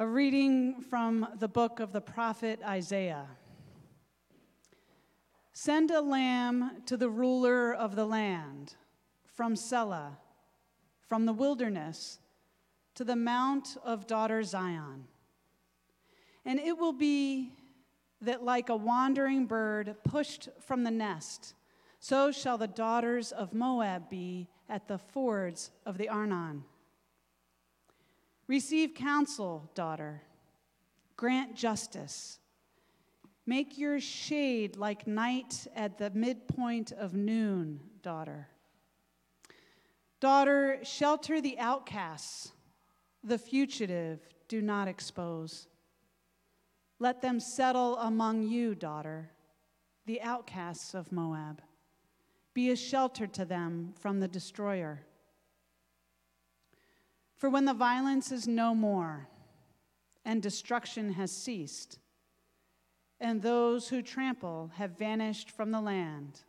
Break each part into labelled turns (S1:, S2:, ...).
S1: A reading from the book of the prophet Isaiah. Send a lamb to the ruler of the land, from Selah, from the wilderness, to the mount of daughter Zion. And it will be that, like a wandering bird pushed from the nest, so shall the daughters of Moab be at the fords of the Arnon. Receive counsel, daughter. Grant justice. Make your shade like night at the midpoint of noon, daughter. Daughter, shelter the outcasts, the fugitive do not expose. Let them settle among you, daughter, the outcasts of Moab. Be a shelter to them from the destroyer. For when the violence is no more and destruction has ceased, and those who trample have vanished from the land,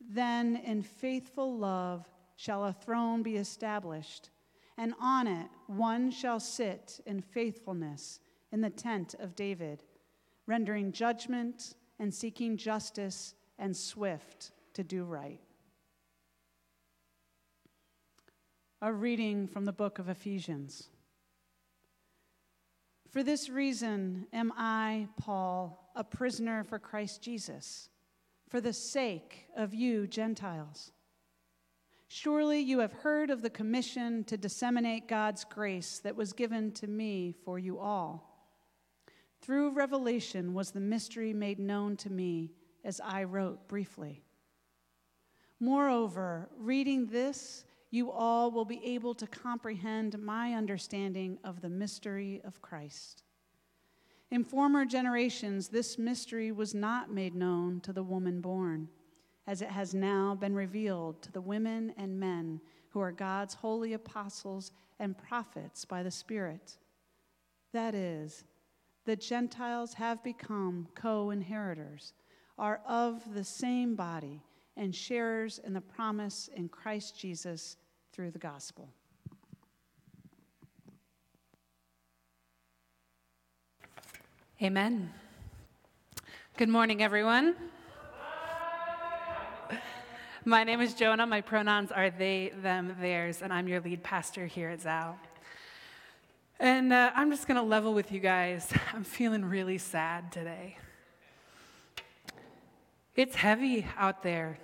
S1: then in faithful love shall a throne be established, and on it one shall sit in faithfulness in the tent of David, rendering judgment and seeking justice and swift to do right. A reading from the book of Ephesians. For this reason am I, Paul, a prisoner for Christ Jesus, for the sake of you Gentiles. Surely you have heard of the commission to disseminate God's grace that was given to me for you all. Through revelation was the mystery made known to me as I wrote briefly. Moreover, reading this, you all will be able to comprehend my understanding of the mystery of Christ. In former generations, this mystery was not made known to the woman born, as it has now been revealed to the women and men who are God's holy apostles and prophets by the Spirit. That is, the Gentiles have become co inheritors, are of the same body, and sharers in the promise in Christ Jesus through the gospel.
S2: Amen. Good morning, everyone. My name is Jonah. My pronouns are they, them, theirs, and I'm your lead pastor here at Zao. And uh, I'm just going to level with you guys. I'm feeling really sad today. It's heavy out there.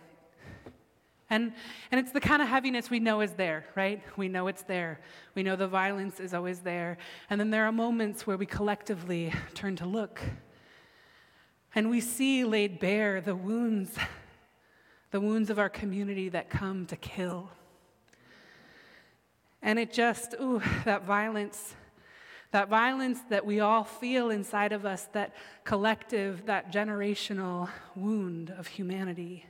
S2: And, and it's the kind of heaviness we know is there, right? We know it's there. We know the violence is always there. And then there are moments where we collectively turn to look. And we see laid bare the wounds, the wounds of our community that come to kill. And it just, ooh, that violence, that violence that we all feel inside of us, that collective, that generational wound of humanity.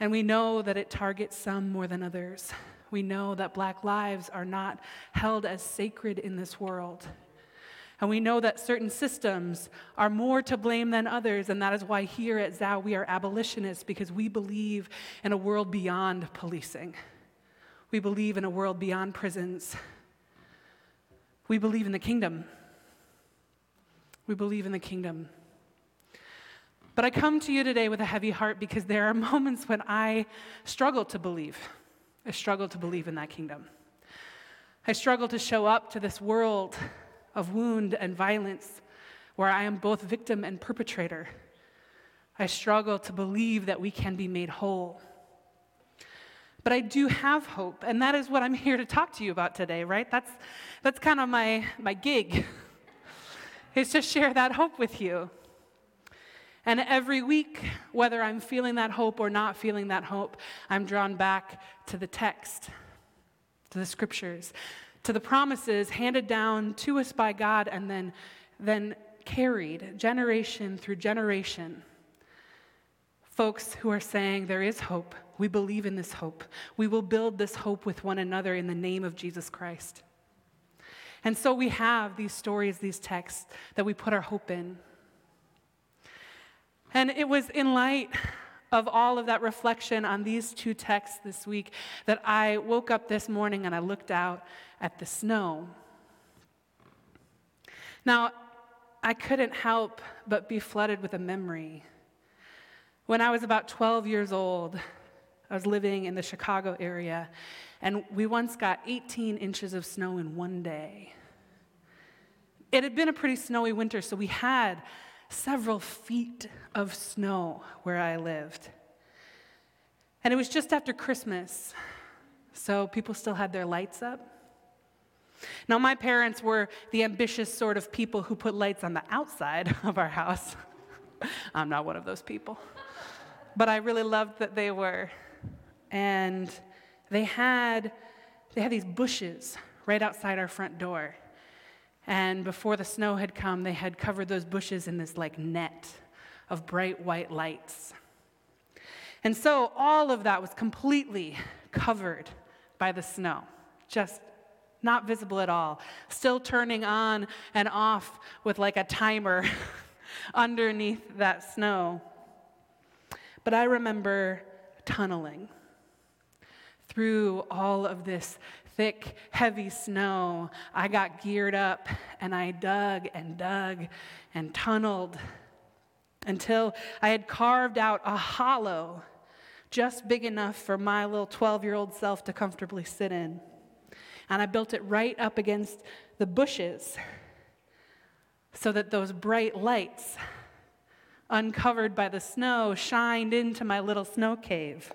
S2: And we know that it targets some more than others. We know that black lives are not held as sacred in this world. And we know that certain systems are more to blame than others, and that is why here at Zao we are abolitionists because we believe in a world beyond policing. We believe in a world beyond prisons. We believe in the kingdom. We believe in the kingdom. But I come to you today with a heavy heart because there are moments when I struggle to believe. I struggle to believe in that kingdom. I struggle to show up to this world of wound and violence where I am both victim and perpetrator. I struggle to believe that we can be made whole. But I do have hope, and that is what I'm here to talk to you about today, right? That's, that's kind of my, my gig, is to share that hope with you. And every week, whether I'm feeling that hope or not feeling that hope, I'm drawn back to the text, to the scriptures, to the promises handed down to us by God and then, then carried generation through generation. Folks who are saying there is hope. We believe in this hope. We will build this hope with one another in the name of Jesus Christ. And so we have these stories, these texts that we put our hope in. And it was in light of all of that reflection on these two texts this week that I woke up this morning and I looked out at the snow. Now, I couldn't help but be flooded with a memory. When I was about 12 years old, I was living in the Chicago area, and we once got 18 inches of snow in one day. It had been a pretty snowy winter, so we had several feet of snow where I lived. And it was just after Christmas, so people still had their lights up. Now, my parents were the ambitious sort of people who put lights on the outside of our house. I'm not one of those people. But I really loved that they were. And they had, they had these bushes right outside our front door. And before the snow had come, they had covered those bushes in this like net of bright white lights. And so all of that was completely covered by the snow, just not visible at all, still turning on and off with like a timer underneath that snow. But I remember tunneling through all of this thick, heavy snow. I got geared up and I dug and dug and tunneled until I had carved out a hollow just big enough for my little 12 year old self to comfortably sit in and I built it right up against the bushes so that those bright lights, uncovered by the snow, shined into my little snow cave.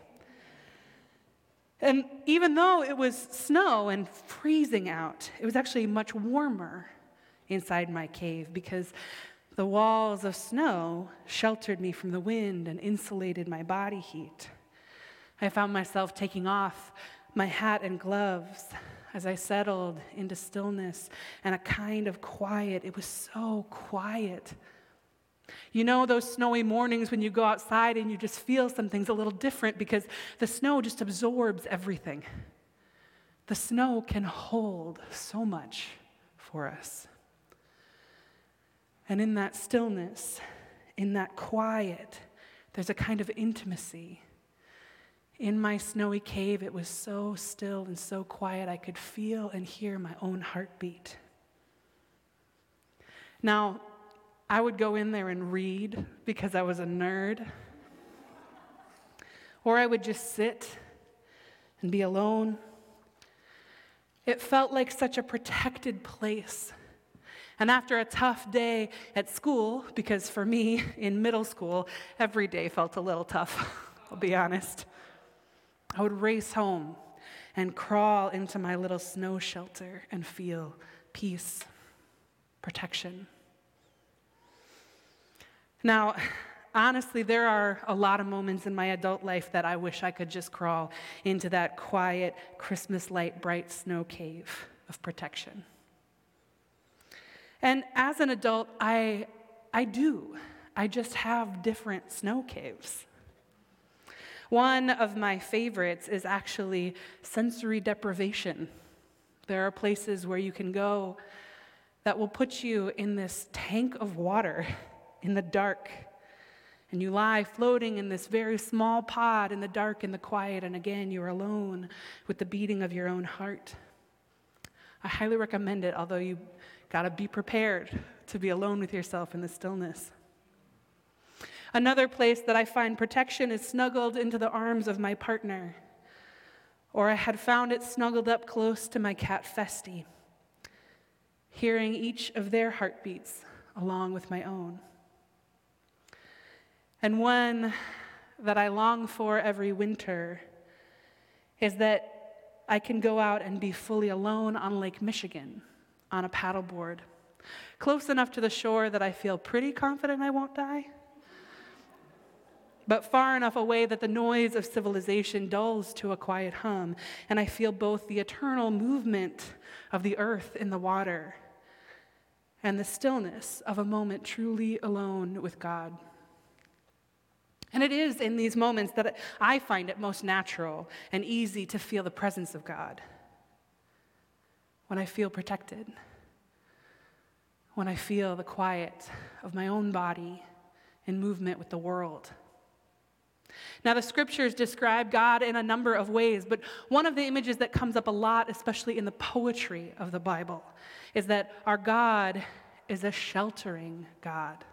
S2: And even though it was snow and freezing out, it was actually much warmer inside my cave because the walls of snow sheltered me from the wind and insulated my body heat. I found myself taking off my hat and gloves as I settled into stillness and a kind of quiet. It was so quiet. You know, those snowy mornings when you go outside and you just feel something's a little different because the snow just absorbs everything. The snow can hold so much for us. And in that stillness, in that quiet, there's a kind of intimacy in my snowy cave, it was so still and so quiet, I could feel and hear my own heartbeat. Now, I would go in there and read because I was a nerd, or I would just sit and be alone. It felt like such a protected place. And after a tough day at school, because for me in middle school, every day felt a little tough, I'll be honest. I would race home and crawl into my little snow shelter and feel peace, protection. Now, honestly, there are a lot of moments in my adult life that I wish I could just crawl into that quiet, Christmas light, bright snow cave of protection. And as an adult, I, I do. I just have different snow caves. One of my favorites is actually sensory deprivation. There are places where you can go that will put you in this tank of water in the dark. And you lie floating in this very small pod in the dark and the quiet, and again, you're alone with the beating of your own heart. I highly recommend it, although you gotta be prepared to be alone with yourself in the stillness. Another place that I find protection is snuggled into the arms of my partner, or I had found it snuggled up close to my cat Festy, hearing each of their heartbeats along with my own. And one that I long for every winter is that I can go out and be fully alone on Lake Michigan on a paddleboard, close enough to the shore that I feel pretty confident I won't die but far enough away that the noise of civilization dulls to a quiet hum, and I feel both the eternal movement of the earth in the water and the stillness of a moment truly alone with God. It is in these moments that I find it most natural and easy to feel the presence of God. When I feel protected, when I feel the quiet of my own body in movement with the world. Now, the scriptures describe God in a number of ways, but one of the images that comes up a lot, especially in the poetry of the Bible, is that our God is a sheltering God.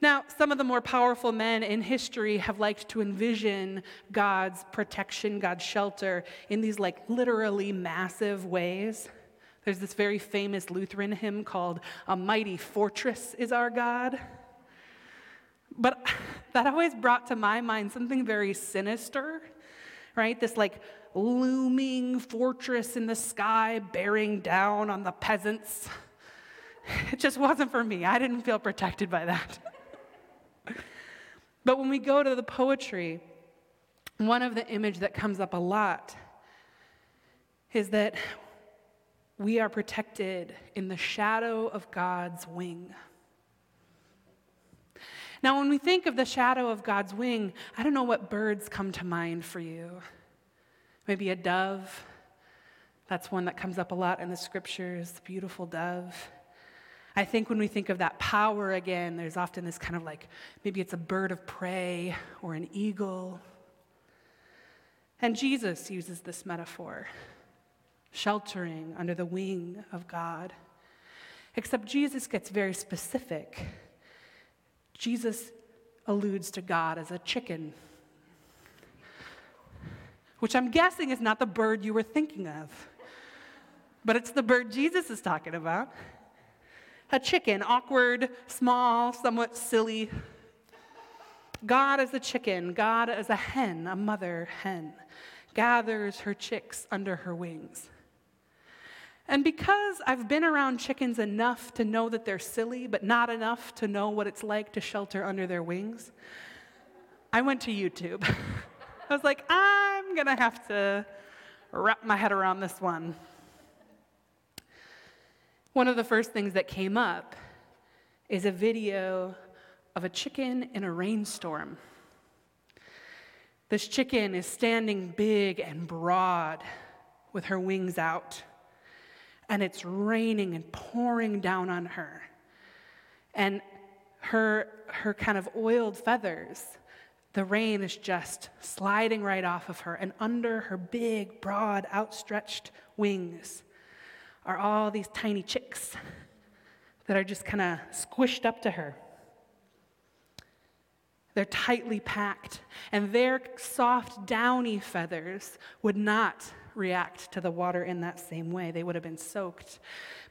S2: Now, some of the more powerful men in history have liked to envision God's protection, God's shelter in these like literally massive ways. There's this very famous Lutheran hymn called A Mighty Fortress is Our God. But that always brought to my mind something very sinister, right? This like looming fortress in the sky bearing down on the peasants. It just wasn't for me. I didn't feel protected by that. But when we go to the poetry, one of the image that comes up a lot is that we are protected in the shadow of God's wing. Now, when we think of the shadow of God's wing, I don't know what birds come to mind for you. Maybe a dove. That's one that comes up a lot in the scriptures, the beautiful dove. I think when we think of that power again, there's often this kind of like maybe it's a bird of prey or an eagle. And Jesus uses this metaphor sheltering under the wing of God. Except Jesus gets very specific. Jesus alludes to God as a chicken, which I'm guessing is not the bird you were thinking of, but it's the bird Jesus is talking about. A chicken, awkward, small, somewhat silly. God as a chicken, God as a hen, a mother hen, gathers her chicks under her wings. And because I've been around chickens enough to know that they're silly, but not enough to know what it's like to shelter under their wings, I went to YouTube. I was like, I'm to have to wrap my head around this one. One of the first things that came up is a video of a chicken in a rainstorm. This chicken is standing big and broad with her wings out and it's raining and pouring down on her. And her, her kind of oiled feathers, the rain is just sliding right off of her. And under her big, broad, outstretched wings are all these tiny chicks that are just kind of squished up to her. They're tightly packed, and their soft, downy feathers would not react to the water in that same way. They would have been soaked.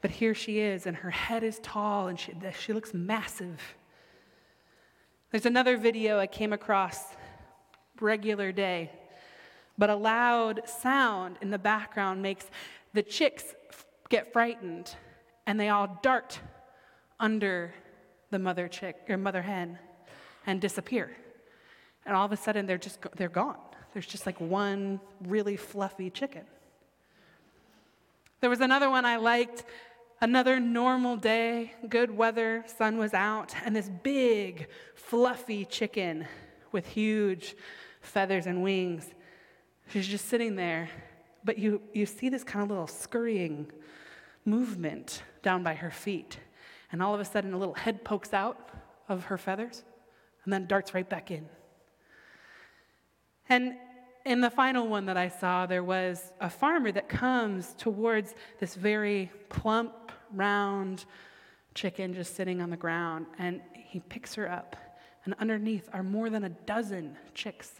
S2: But here she is, and her head is tall, and she, she looks massive. There's another video I came across, regular day, but a loud sound in the background makes the chicks get frightened, and they all dart under the mother chick or mother hen and disappear. And all of a sudden, they're just they're gone. There's just like one really fluffy chicken. There was another one I liked. Another normal day, good weather, sun was out, and this big, fluffy chicken with huge feathers and wings. She's just sitting there, but you, you see this kind of little scurrying movement down by her feet. And all of a sudden, a little head pokes out of her feathers and then darts right back in. And in the final one that I saw, there was a farmer that comes towards this very plump, round chicken just sitting on the ground, and he picks her up. And underneath are more than a dozen chicks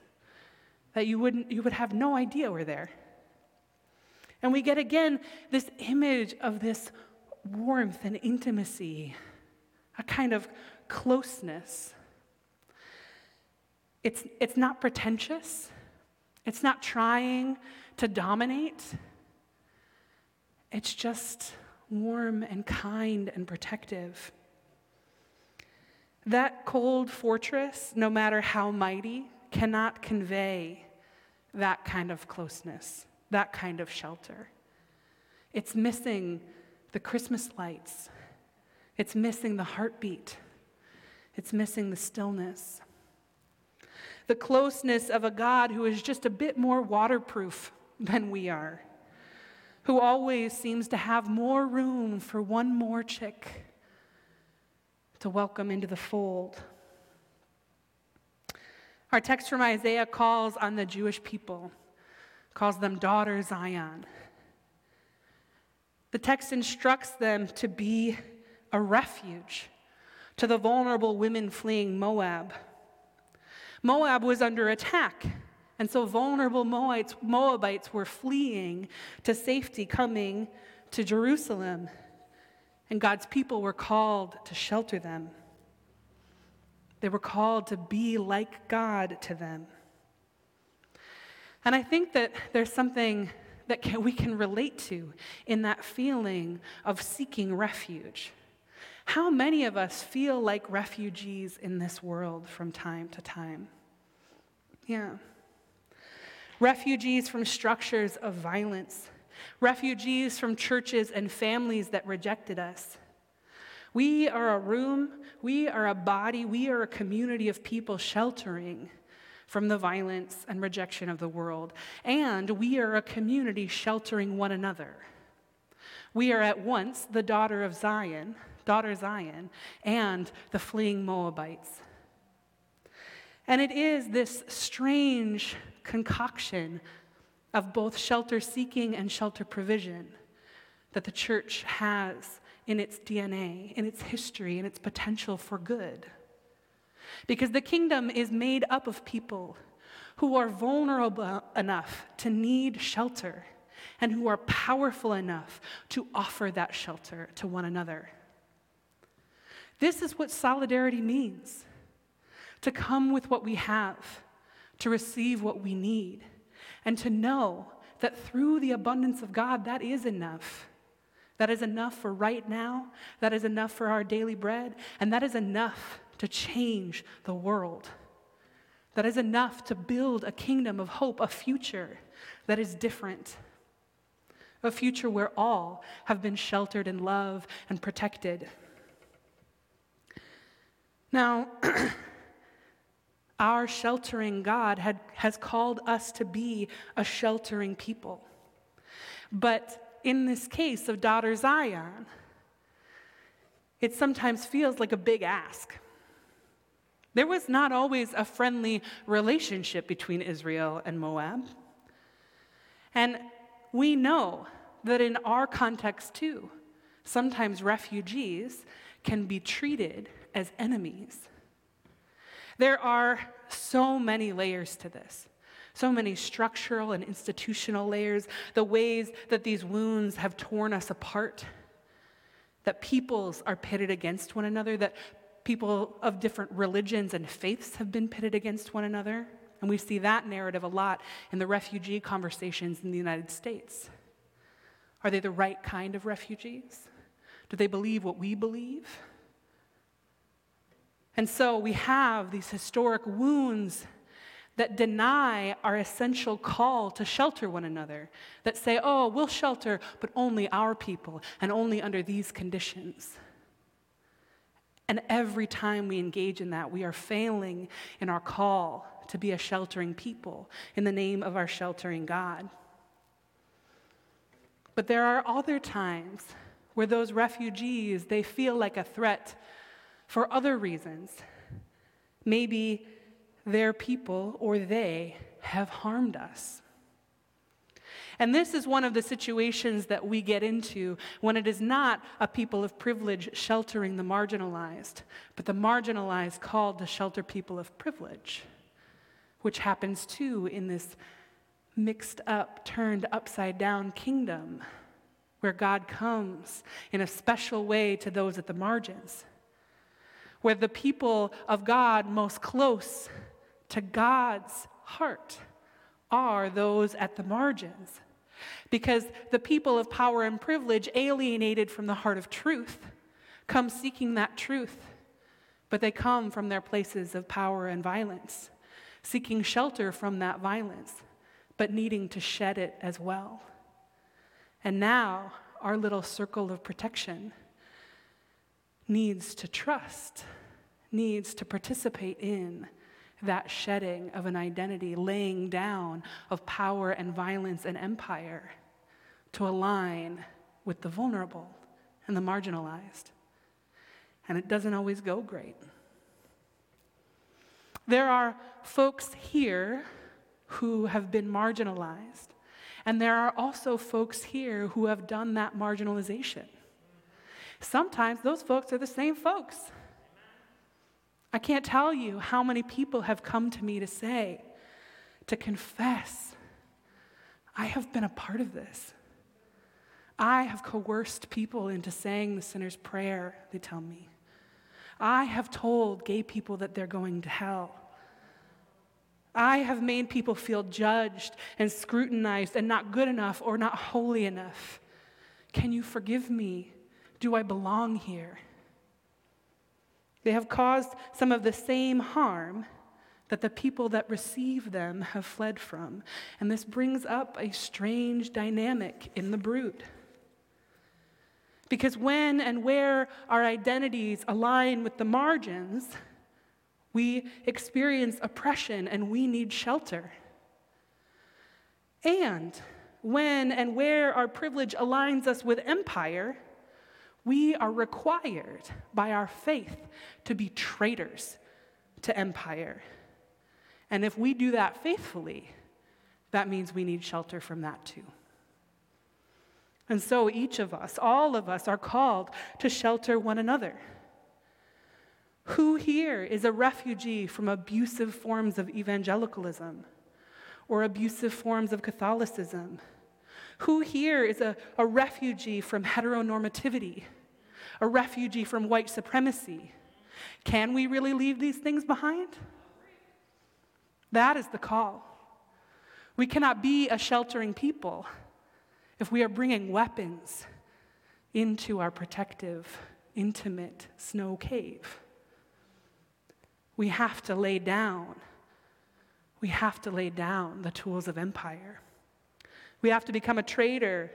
S2: that you, wouldn't, you would have no idea were there. And we get again this image of this warmth and intimacy, a kind of closeness. It's, it's not pretentious, it's not trying to dominate, it's just warm and kind and protective. That cold fortress, no matter how mighty, cannot convey that kind of closeness, that kind of shelter. It's missing the Christmas lights, it's missing the heartbeat, it's missing the stillness the closeness of a God who is just a bit more waterproof than we are, who always seems to have more room for one more chick to welcome into the fold. Our text from Isaiah calls on the Jewish people, calls them daughter Zion. The text instructs them to be a refuge to the vulnerable women fleeing Moab. Moab was under attack, and so vulnerable Moabites, were fleeing to safety, coming to Jerusalem, and God's people were called to shelter them. They were called to be like God to them. And I think that there's something that can, we can relate to in that feeling of seeking refuge. How many of us feel like refugees in this world from time to time? Yeah. Refugees from structures of violence, refugees from churches and families that rejected us. We are a room, we are a body, we are a community of people sheltering from the violence and rejection of the world. And we are a community sheltering one another. We are at once the daughter of Zion, daughter Zion, and the fleeing Moabites. And it is this strange concoction of both shelter seeking and shelter provision that the church has in its DNA, in its history, in its potential for good. Because the kingdom is made up of people who are vulnerable enough to need shelter and who are powerful enough to offer that shelter to one another. This is what solidarity means to come with what we have, to receive what we need, and to know that through the abundance of God, that is enough. That is enough for right now, that is enough for our daily bread, and that is enough to change the world. That is enough to build a kingdom of hope, a future that is different. A future where all have been sheltered in love and protected. Now, our sheltering God had, has called us to be a sheltering people. But in this case of daughter Zion, it sometimes feels like a big ask. There was not always a friendly relationship between Israel and Moab. And we know that in our context too, sometimes refugees can be treated as enemies. There are so many layers to this. So many structural and institutional layers, the ways that these wounds have torn us apart, that peoples are pitted against one another, that people of different religions and faiths have been pitted against one another. And we see that narrative a lot in the refugee conversations in the United States. Are they the right kind of refugees? Do they believe what we believe? And so we have these historic wounds that deny our essential call to shelter one another, that say, oh, we'll shelter, but only our people and only under these conditions. And every time we engage in that, we are failing in our call to be a sheltering people in the name of our sheltering God. But there are other times where those refugees, they feel like a threat for other reasons. Maybe their people or they have harmed us. And this is one of the situations that we get into when it is not a people of privilege sheltering the marginalized, but the marginalized called to shelter people of privilege, which happens too in this mixed up, turned upside down kingdom where God comes in a special way to those at the margins, where the people of God most close to God's heart are those at the margins. Because the people of power and privilege, alienated from the heart of truth, come seeking that truth, but they come from their places of power and violence, seeking shelter from that violence, but needing to shed it as well. And now, our little circle of protection needs to trust, needs to participate in that shedding of an identity, laying down of power and violence and empire to align with the vulnerable and the marginalized. And it doesn't always go great. There are folks here who have been marginalized, and there are also folks here who have done that marginalization. Sometimes those folks are the same folks. I can't tell you how many people have come to me to say, to confess, I have been a part of this. I have coerced people into saying the sinner's prayer, they tell me. I have told gay people that they're going to hell. I have made people feel judged and scrutinized and not good enough or not holy enough. Can you forgive me? Do I belong here? They have caused some of the same harm that the people that receive them have fled from. And this brings up a strange dynamic in the brood. Because when and where our identities align with the margins, we experience oppression and we need shelter. And when and where our privilege aligns us with empire, we are required by our faith to be traitors to empire. And if we do that faithfully, that means we need shelter from that too. And so each of us, all of us, are called to shelter one another. Who here is a refugee from abusive forms of evangelicalism or abusive forms of Catholicism? Who here is a, a refugee from heteronormativity, a refugee from white supremacy? Can we really leave these things behind? That is the call. We cannot be a sheltering people if we are bringing weapons into our protective, intimate snow cave. We have to lay down. We have to lay down the tools of empire. We have to become a traitor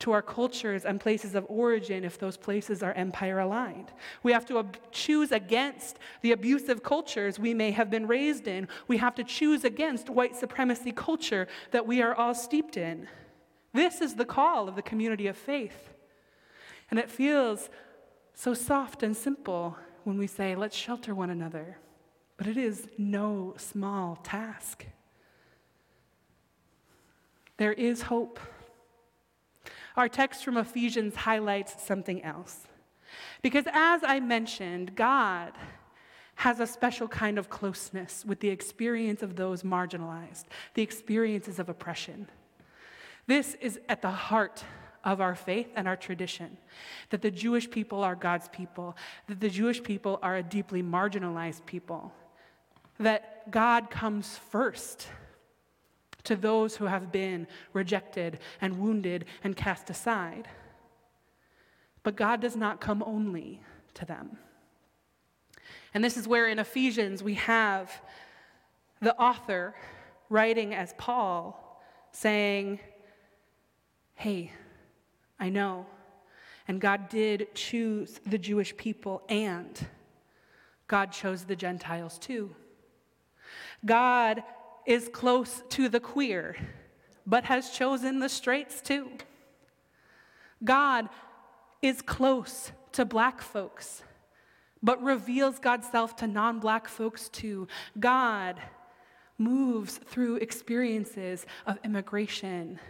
S2: to our cultures and places of origin if those places are empire aligned. We have to ab- choose against the abusive cultures we may have been raised in. We have to choose against white supremacy culture that we are all steeped in. This is the call of the community of faith. And it feels so soft and simple when we say, let's shelter one another. But it is no small task. There is hope. Our text from Ephesians highlights something else. Because as I mentioned, God has a special kind of closeness with the experience of those marginalized, the experiences of oppression. This is at the heart of our faith and our tradition that the Jewish people are God's people, that the Jewish people are a deeply marginalized people, that God comes first to those who have been rejected and wounded and cast aside. But God does not come only to them. And this is where in Ephesians we have the author writing as Paul saying, hey, I know. And God did choose the Jewish people, and God chose the Gentiles too. God is close to the queer, but has chosen the straights too. God is close to black folks, but reveals God's self to non black folks too. God moves through experiences of immigration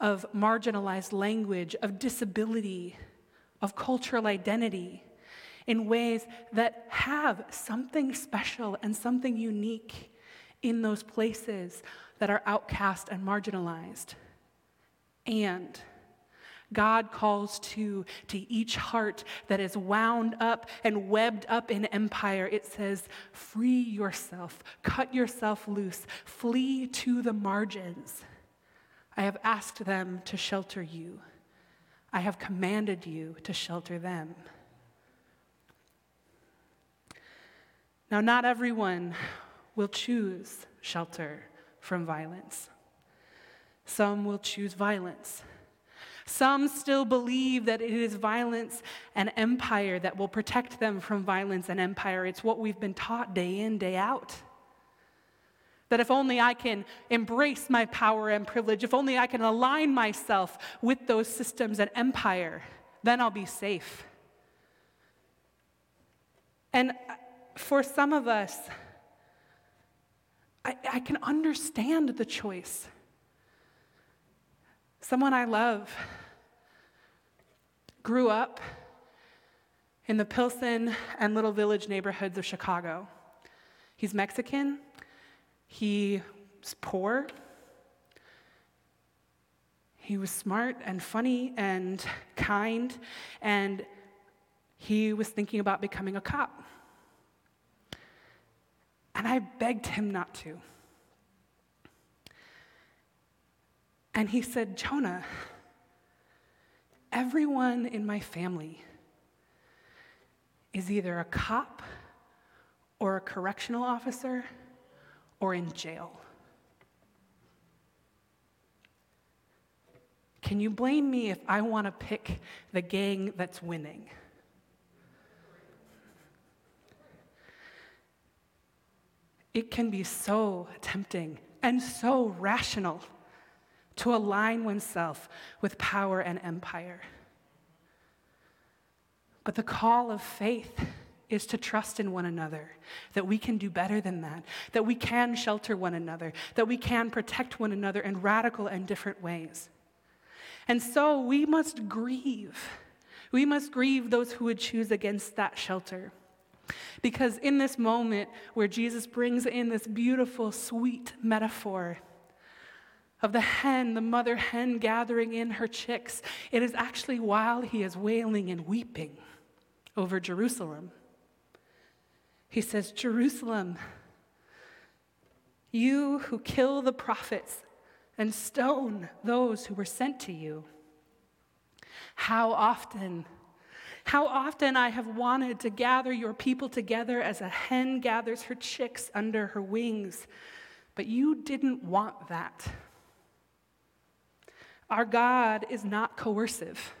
S2: of marginalized language, of disability, of cultural identity in ways that have something special and something unique in those places that are outcast and marginalized. And God calls to, to each heart that is wound up and webbed up in empire. It says, free yourself, cut yourself loose, flee to the margins. I have asked them to shelter you. I have commanded you to shelter them. Now, not everyone will choose shelter from violence. Some will choose violence. Some still believe that it is violence and empire that will protect them from violence and empire. It's what we've been taught day in, day out. That if only I can embrace my power and privilege, if only I can align myself with those systems and empire, then I'll be safe. And for some of us, I, I can understand the choice. Someone I love grew up in the Pilsen and Little Village neighborhoods of Chicago. He's Mexican, he's poor, he was smart and funny and kind, and he was thinking about becoming a cop. And I begged him not to. And he said, Jonah, everyone in my family is either a cop or a correctional officer or in jail. Can you blame me if I want to pick the gang that's winning? It can be so tempting and so rational to align oneself with power and empire. But the call of faith is to trust in one another, that we can do better than that, that we can shelter one another, that we can protect one another in radical and different ways. And so we must grieve. We must grieve those who would choose against that shelter. Because in this moment where Jesus brings in this beautiful, sweet metaphor of the hen, the mother hen gathering in her chicks, it is actually while he is wailing and weeping over Jerusalem. He says, Jerusalem, you who kill the prophets and stone those who were sent to you. How often, how often I have wanted to gather your people together as a hen gathers her chicks under her wings, but you didn't want that. Our God is not coercive.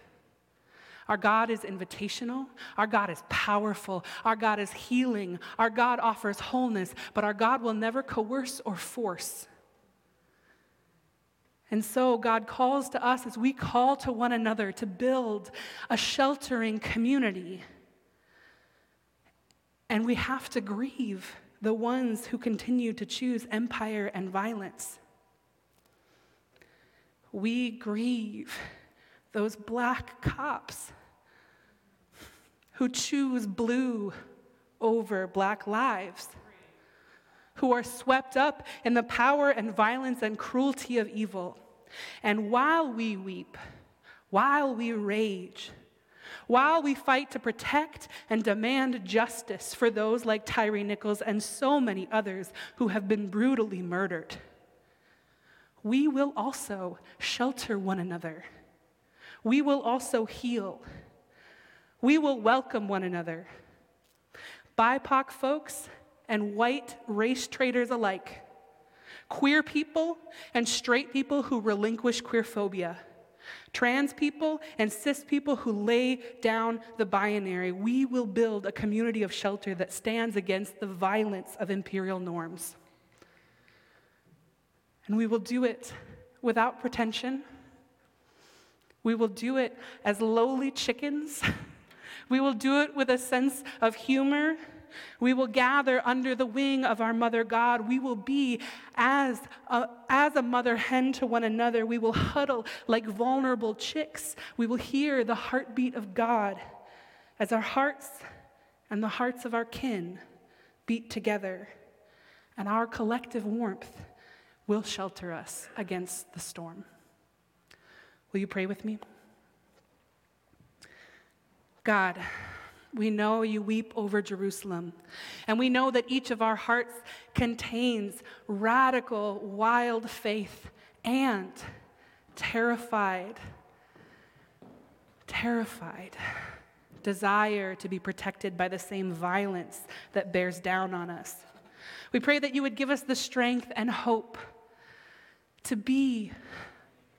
S2: Our God is invitational. Our God is powerful. Our God is healing. Our God offers wholeness, but our God will never coerce or force. And so God calls to us as we call to one another to build a sheltering community. And we have to grieve the ones who continue to choose empire and violence. We grieve those black cops who choose blue over black lives, who are swept up in the power and violence and cruelty of evil. And while we weep, while we rage, while we fight to protect and demand justice for those like Tyree Nichols and so many others who have been brutally murdered, we will also shelter one another. We will also heal. We will welcome one another. BIPOC folks and white race traitors alike queer people and straight people who relinquish queerphobia, trans people and cis people who lay down the binary. We will build a community of shelter that stands against the violence of imperial norms. And we will do it without pretension. We will do it as lowly chickens. We will do it with a sense of humor we will gather under the wing of our mother God. We will be as a, as a mother hen to one another. We will huddle like vulnerable chicks. We will hear the heartbeat of God as our hearts and the hearts of our kin beat together. And our collective warmth will shelter us against the storm. Will you pray with me? God, we know you weep over Jerusalem. And we know that each of our hearts contains radical, wild faith and terrified, terrified desire to be protected by the same violence that bears down on us. We pray that you would give us the strength and hope to be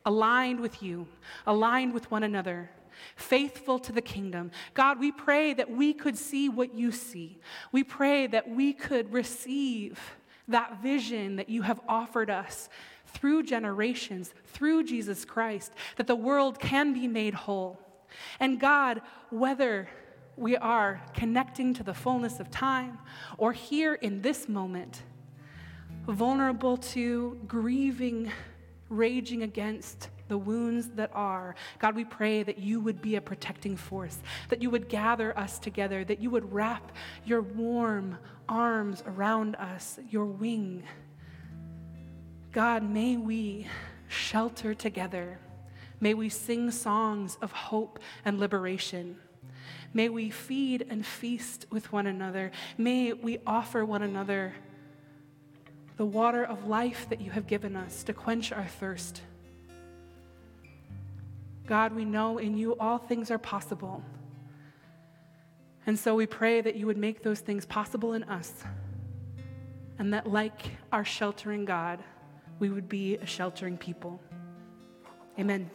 S2: aligned with you, aligned with one another faithful to the kingdom. God, we pray that we could see what you see. We pray that we could receive that vision that you have offered us through generations, through Jesus Christ, that the world can be made whole. And God, whether we are connecting to the fullness of time or here in this moment, vulnerable to grieving, raging against the wounds that are. God, we pray that you would be a protecting force, that you would gather us together, that you would wrap your warm arms around us, your wing. God, may we shelter together. May we sing songs of hope and liberation. May we feed and feast with one another. May we offer one another the water of life that you have given us to quench our thirst. God, we know in you all things are possible. And so we pray that you would make those things possible in us, and that, like our sheltering God, we would be a sheltering people. Amen.